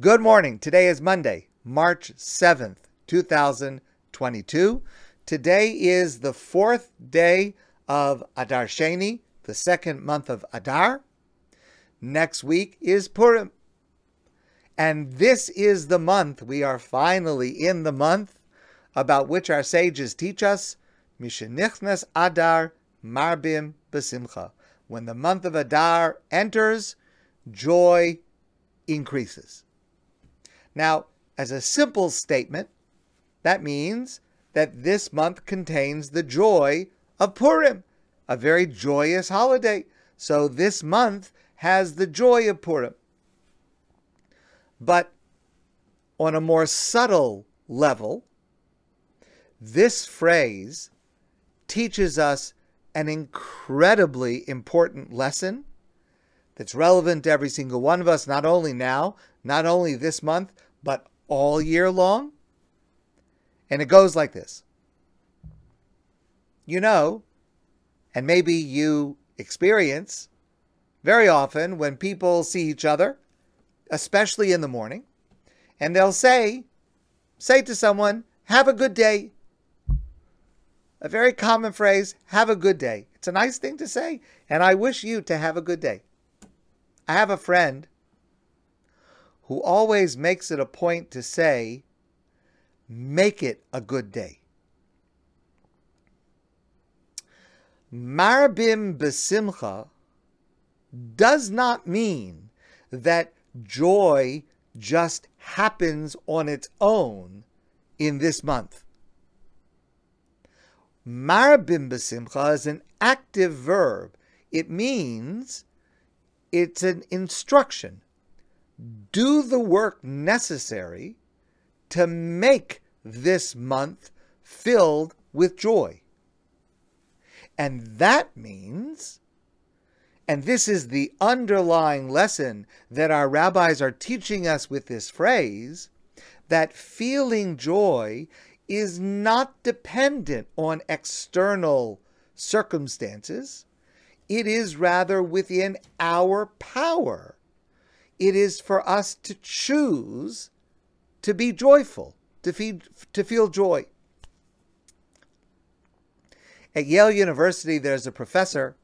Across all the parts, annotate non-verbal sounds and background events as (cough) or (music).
Good morning. Today is Monday, March 7th, 2022. Today is the fourth day of Adar Sheni, the second month of Adar. Next week is Purim. And this is the month, we are finally in the month about which our sages teach us, Mishenichnas Adar Marbim Besimcha. When the month of Adar enters, joy increases. Now, as a simple statement, that means that this month contains the joy of Purim, a very joyous holiday. So this month has the joy of Purim. But on a more subtle level, this phrase teaches us an incredibly important lesson that's relevant to every single one of us, not only now, not only this month, but all year long. And it goes like this. You know, and maybe you experience very often when people see each other, especially in the morning, and they'll say, say to someone, have a good day. A very common phrase, have a good day. It's a nice thing to say, and I wish you to have a good day. I have a friend who always makes it a point to say, make it a good day. Marbim besimcha does not mean that joy just happens on its own in this month. Marbim besimcha is an active verb. It means it's an instruction do the work necessary to make this month filled with joy. And that means, and this is the underlying lesson that our rabbis are teaching us with this phrase, that feeling joy is not dependent on external circumstances. It is rather within our power it is for us to choose to be joyful, to, feed, to feel joy. At Yale University, there's a professor,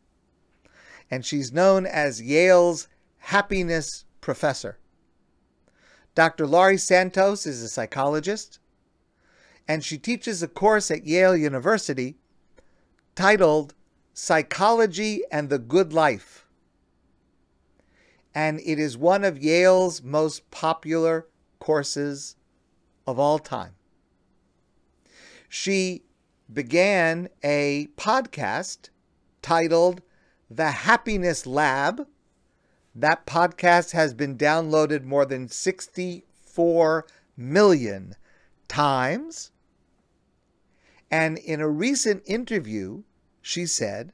and she's known as Yale's happiness professor. Dr. Laurie Santos is a psychologist, and she teaches a course at Yale University titled Psychology and the Good Life and it is one of Yale's most popular courses of all time. She began a podcast titled The Happiness Lab. That podcast has been downloaded more than 64 million times. And in a recent interview, she said,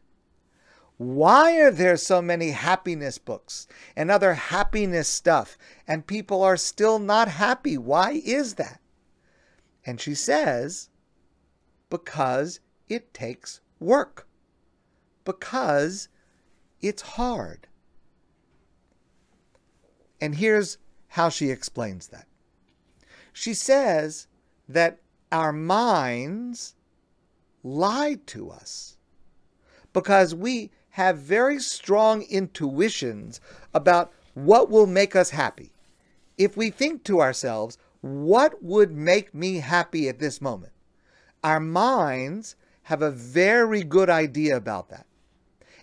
why are there so many happiness books and other happiness stuff and people are still not happy? Why is that? And she says, because it takes work, because it's hard. And here's how she explains that. She says that our minds lied to us because we have very strong intuitions about what will make us happy. If we think to ourselves, what would make me happy at this moment? Our minds have a very good idea about that.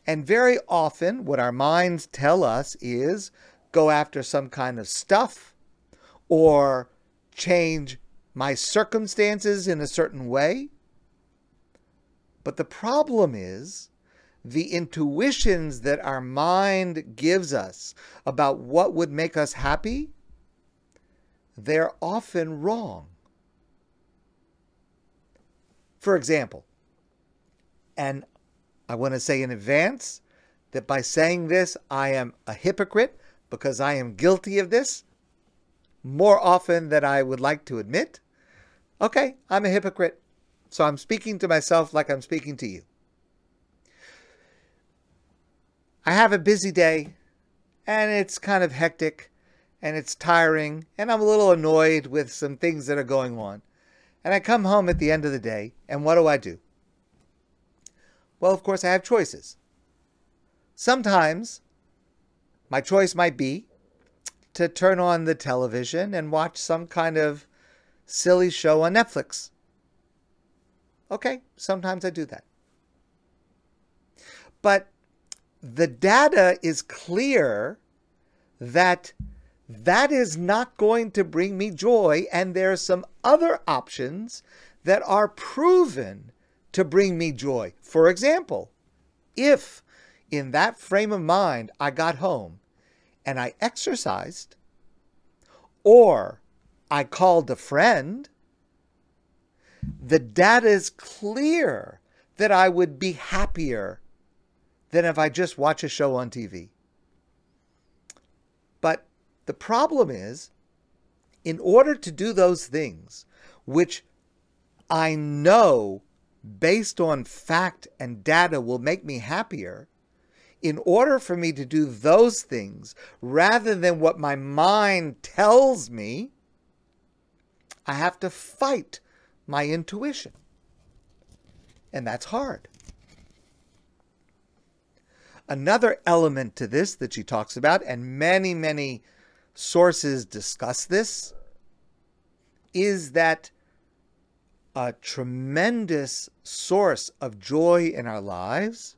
And very often, what our minds tell us is go after some kind of stuff or change my circumstances in a certain way. But the problem is the intuitions that our mind gives us about what would make us happy, they're often wrong. For example, and I want to say in advance that by saying this, I am a hypocrite because I am guilty of this more often than I would like to admit. Okay, I'm a hypocrite. So I'm speaking to myself like I'm speaking to you. I have a busy day and it's kind of hectic and it's tiring and I'm a little annoyed with some things that are going on. And I come home at the end of the day, and what do I do? Well, of course, I have choices. Sometimes my choice might be to turn on the television and watch some kind of silly show on Netflix. Okay, sometimes I do that. But the data is clear that that is not going to bring me joy, and there are some other options that are proven to bring me joy. For example, if in that frame of mind I got home and I exercised, or I called a friend, the data is clear that I would be happier than if I just watch a show on TV. But the problem is, in order to do those things, which I know based on fact and data will make me happier, in order for me to do those things rather than what my mind tells me, I have to fight my intuition. And that's hard. Another element to this that she talks about, and many, many sources discuss this, is that a tremendous source of joy in our lives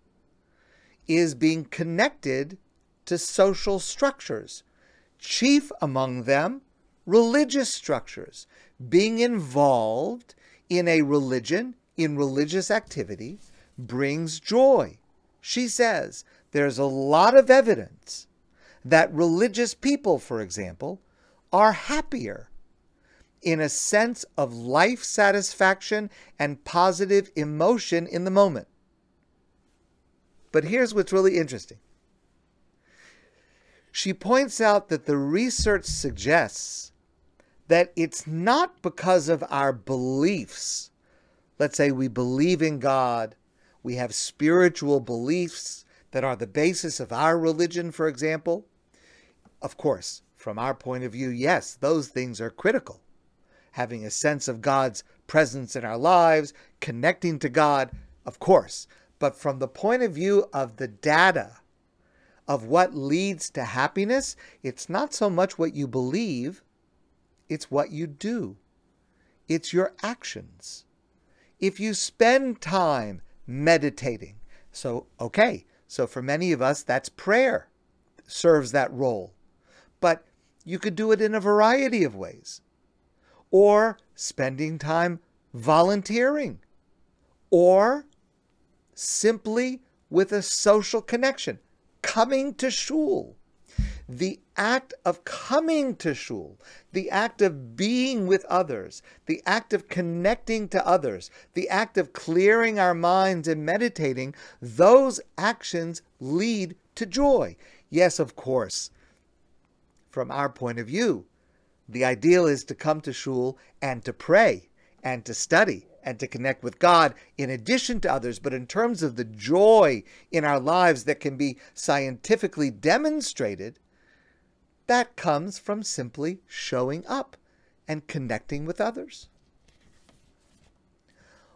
is being connected to social structures, chief among them, religious structures, being involved in a religion, in religious activity, brings joy. She says there's a lot of evidence that religious people, for example, are happier in a sense of life satisfaction and positive emotion in the moment. But here's what's really interesting. She points out that the research suggests that it's not because of our beliefs. Let's say we believe in God, we have spiritual beliefs that are the basis of our religion, for example. Of course, from our point of view, yes, those things are critical. Having a sense of God's presence in our lives, connecting to God, of course. But from the point of view of the data of what leads to happiness, it's not so much what you believe, it's what you do. It's your actions. If you spend time meditating, so, okay, so for many of us, that's prayer serves that role. But you could do it in a variety of ways. Or spending time volunteering. Or simply with a social connection, coming to shul the act of coming to shul, the act of being with others, the act of connecting to others, the act of clearing our minds and meditating, those actions lead to joy. Yes, of course, from our point of view, the ideal is to come to shul and to pray and to study and to connect with God in addition to others. But in terms of the joy in our lives that can be scientifically demonstrated, that comes from simply showing up and connecting with others.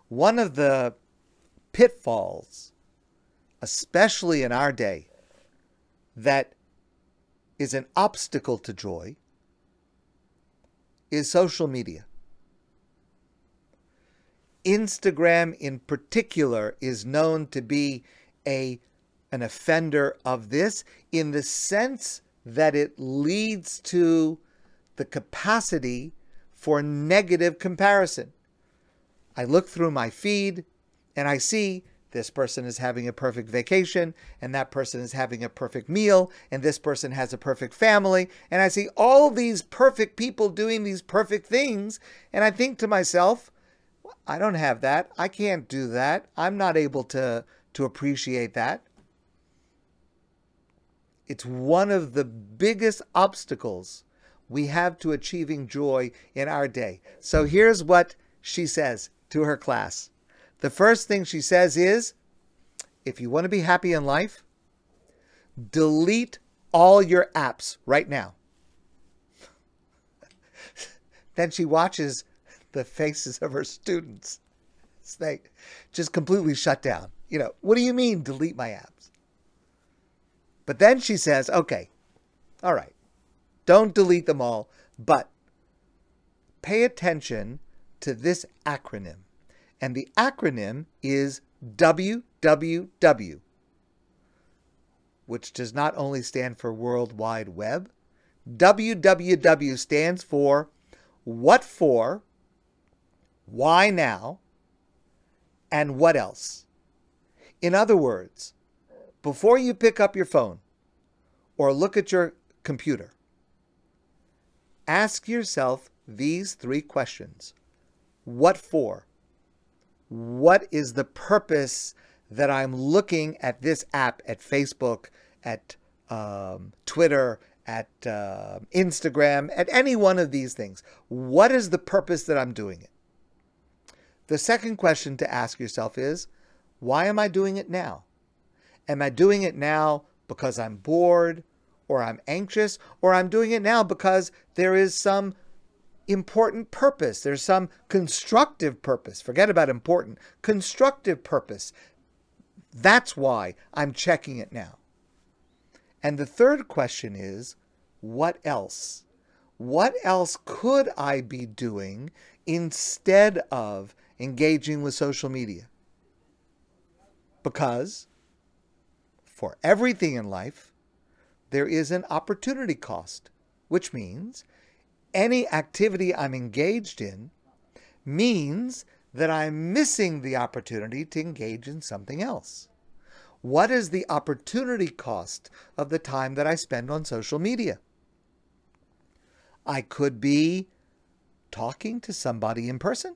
One of the pitfalls, especially in our day, that is an obstacle to joy is social media. Instagram in particular is known to be a an offender of this in the sense that it leads to the capacity for negative comparison. I look through my feed and I see this person is having a perfect vacation, and that person is having a perfect meal, and this person has a perfect family. And I see all these perfect people doing these perfect things. And I think to myself, I don't have that. I can't do that. I'm not able to, to appreciate that. It's one of the biggest obstacles we have to achieving joy in our day. So here's what she says to her class. The first thing she says is if you want to be happy in life, delete all your apps right now. (laughs) then she watches the faces of her students. They just completely shut down. You know, what do you mean delete my apps? But then she says, okay, all right, don't delete them all, but pay attention to this acronym. And the acronym is WWW, which does not only stand for World Wide Web. WWW stands for what for, why now, and what else. In other words, before you pick up your phone or look at your computer, ask yourself these three questions What for? What is the purpose that I'm looking at this app at Facebook, at um, Twitter, at uh, Instagram, at any one of these things? What is the purpose that I'm doing it? The second question to ask yourself is why am I doing it now? Am I doing it now because I'm bored or I'm anxious or I'm doing it now because there is some important purpose? There's some constructive purpose. Forget about important, constructive purpose. That's why I'm checking it now. And the third question is what else? What else could I be doing instead of engaging with social media? Because for everything in life, there is an opportunity cost, which means any activity I'm engaged in means that I'm missing the opportunity to engage in something else. What is the opportunity cost of the time that I spend on social media? I could be talking to somebody in person.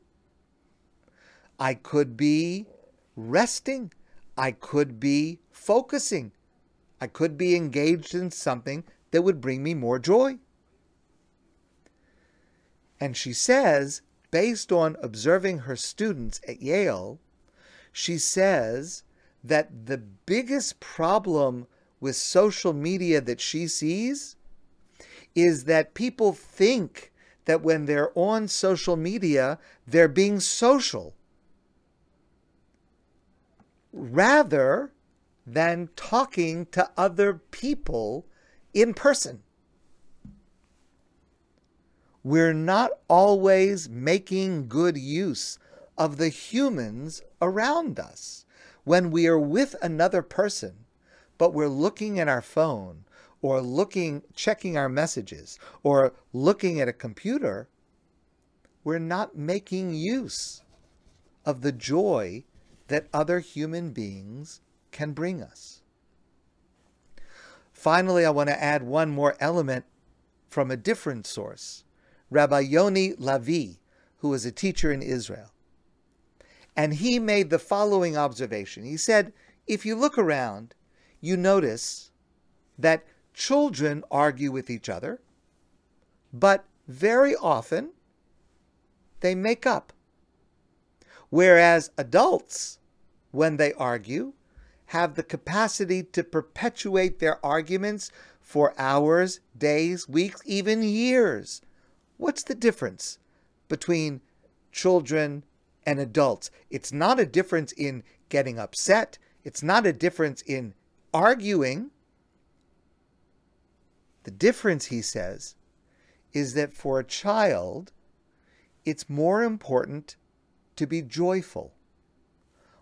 I could be resting. I could be focusing. I could be engaged in something that would bring me more joy. And she says, based on observing her students at Yale, she says that the biggest problem with social media that she sees is that people think that when they're on social media, they're being social rather than talking to other people in person. We're not always making good use of the humans around us. When we are with another person, but we're looking at our phone or looking, checking our messages or looking at a computer, we're not making use of the joy that other human beings can bring us. Finally, I want to add one more element from a different source. Rabbi Yoni Lavi, who was a teacher in Israel. And he made the following observation. He said, if you look around, you notice that children argue with each other, but very often they make up. Whereas adults, when they argue, have the capacity to perpetuate their arguments for hours, days, weeks, even years. What's the difference between children and adults? It's not a difference in getting upset, it's not a difference in arguing. The difference, he says, is that for a child, it's more important to be joyful,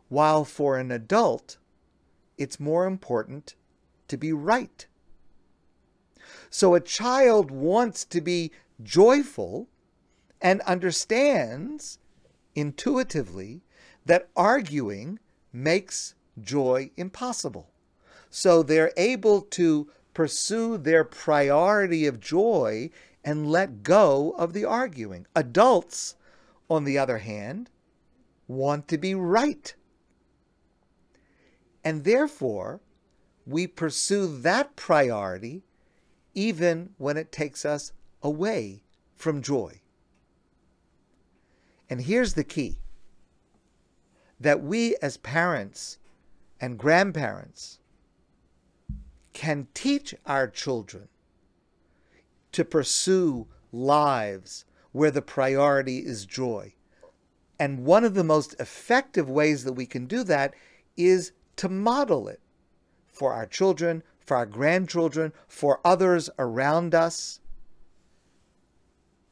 while for an adult, it's more important to be right. So a child wants to be joyful and understands intuitively that arguing makes joy impossible. So they're able to pursue their priority of joy and let go of the arguing. Adults, on the other hand, want to be right. And therefore, we pursue that priority even when it takes us away from joy. And here's the key that we as parents and grandparents can teach our children to pursue lives where the priority is joy. And one of the most effective ways that we can do that is to model it for our children, for our grandchildren, for others around us.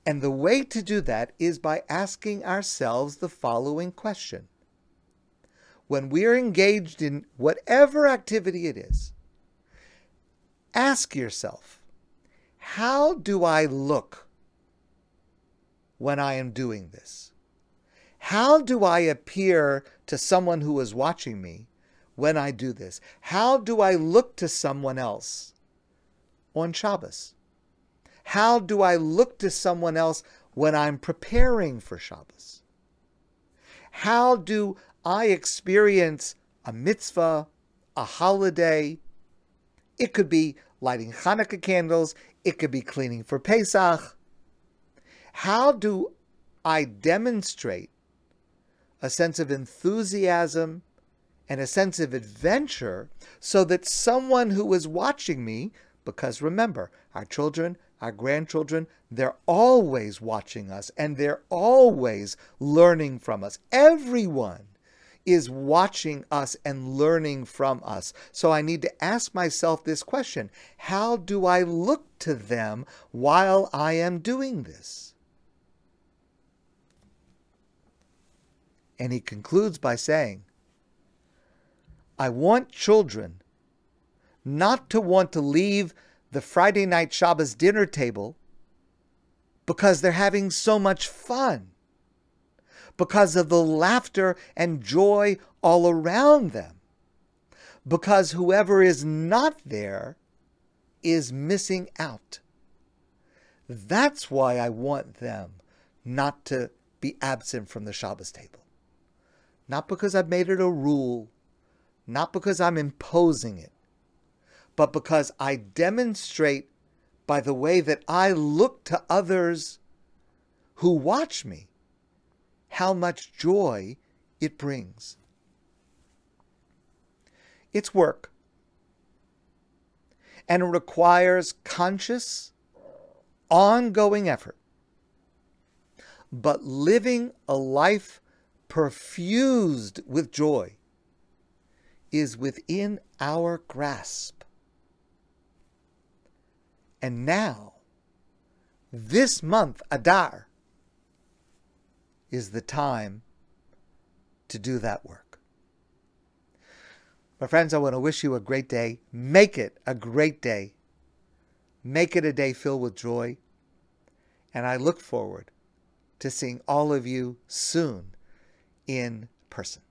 And the way to do that is by asking ourselves the following question. When we're engaged in whatever activity it is, ask yourself, how do I look when I am doing this? How do I appear to someone who is watching me when I do this? How do I look to someone else on Shabbos? How do I look to someone else when I'm preparing for Shabbos? How do I experience a mitzvah, a holiday? It could be lighting Hanukkah candles, it could be cleaning for Pesach. How do I demonstrate a sense of enthusiasm and a sense of adventure so that someone who is watching me, because remember, our children, our grandchildren, they're always watching us and they're always learning from us. Everyone is watching us and learning from us. So I need to ask myself this question How do I look to them while I am doing this? And he concludes by saying, I want children not to want to leave the Friday night Shabbos dinner table because they're having so much fun, because of the laughter and joy all around them, because whoever is not there is missing out. That's why I want them not to be absent from the Shabbos table. Not because I've made it a rule, not because I'm imposing it, but because I demonstrate by the way that I look to others who watch me how much joy it brings. It's work. And it requires conscious, ongoing effort. But living a life perfused with joy is within our grasp. And now, this month, Adar, is the time to do that work. My friends, I want to wish you a great day. Make it a great day. Make it a day filled with joy. And I look forward to seeing all of you soon in person.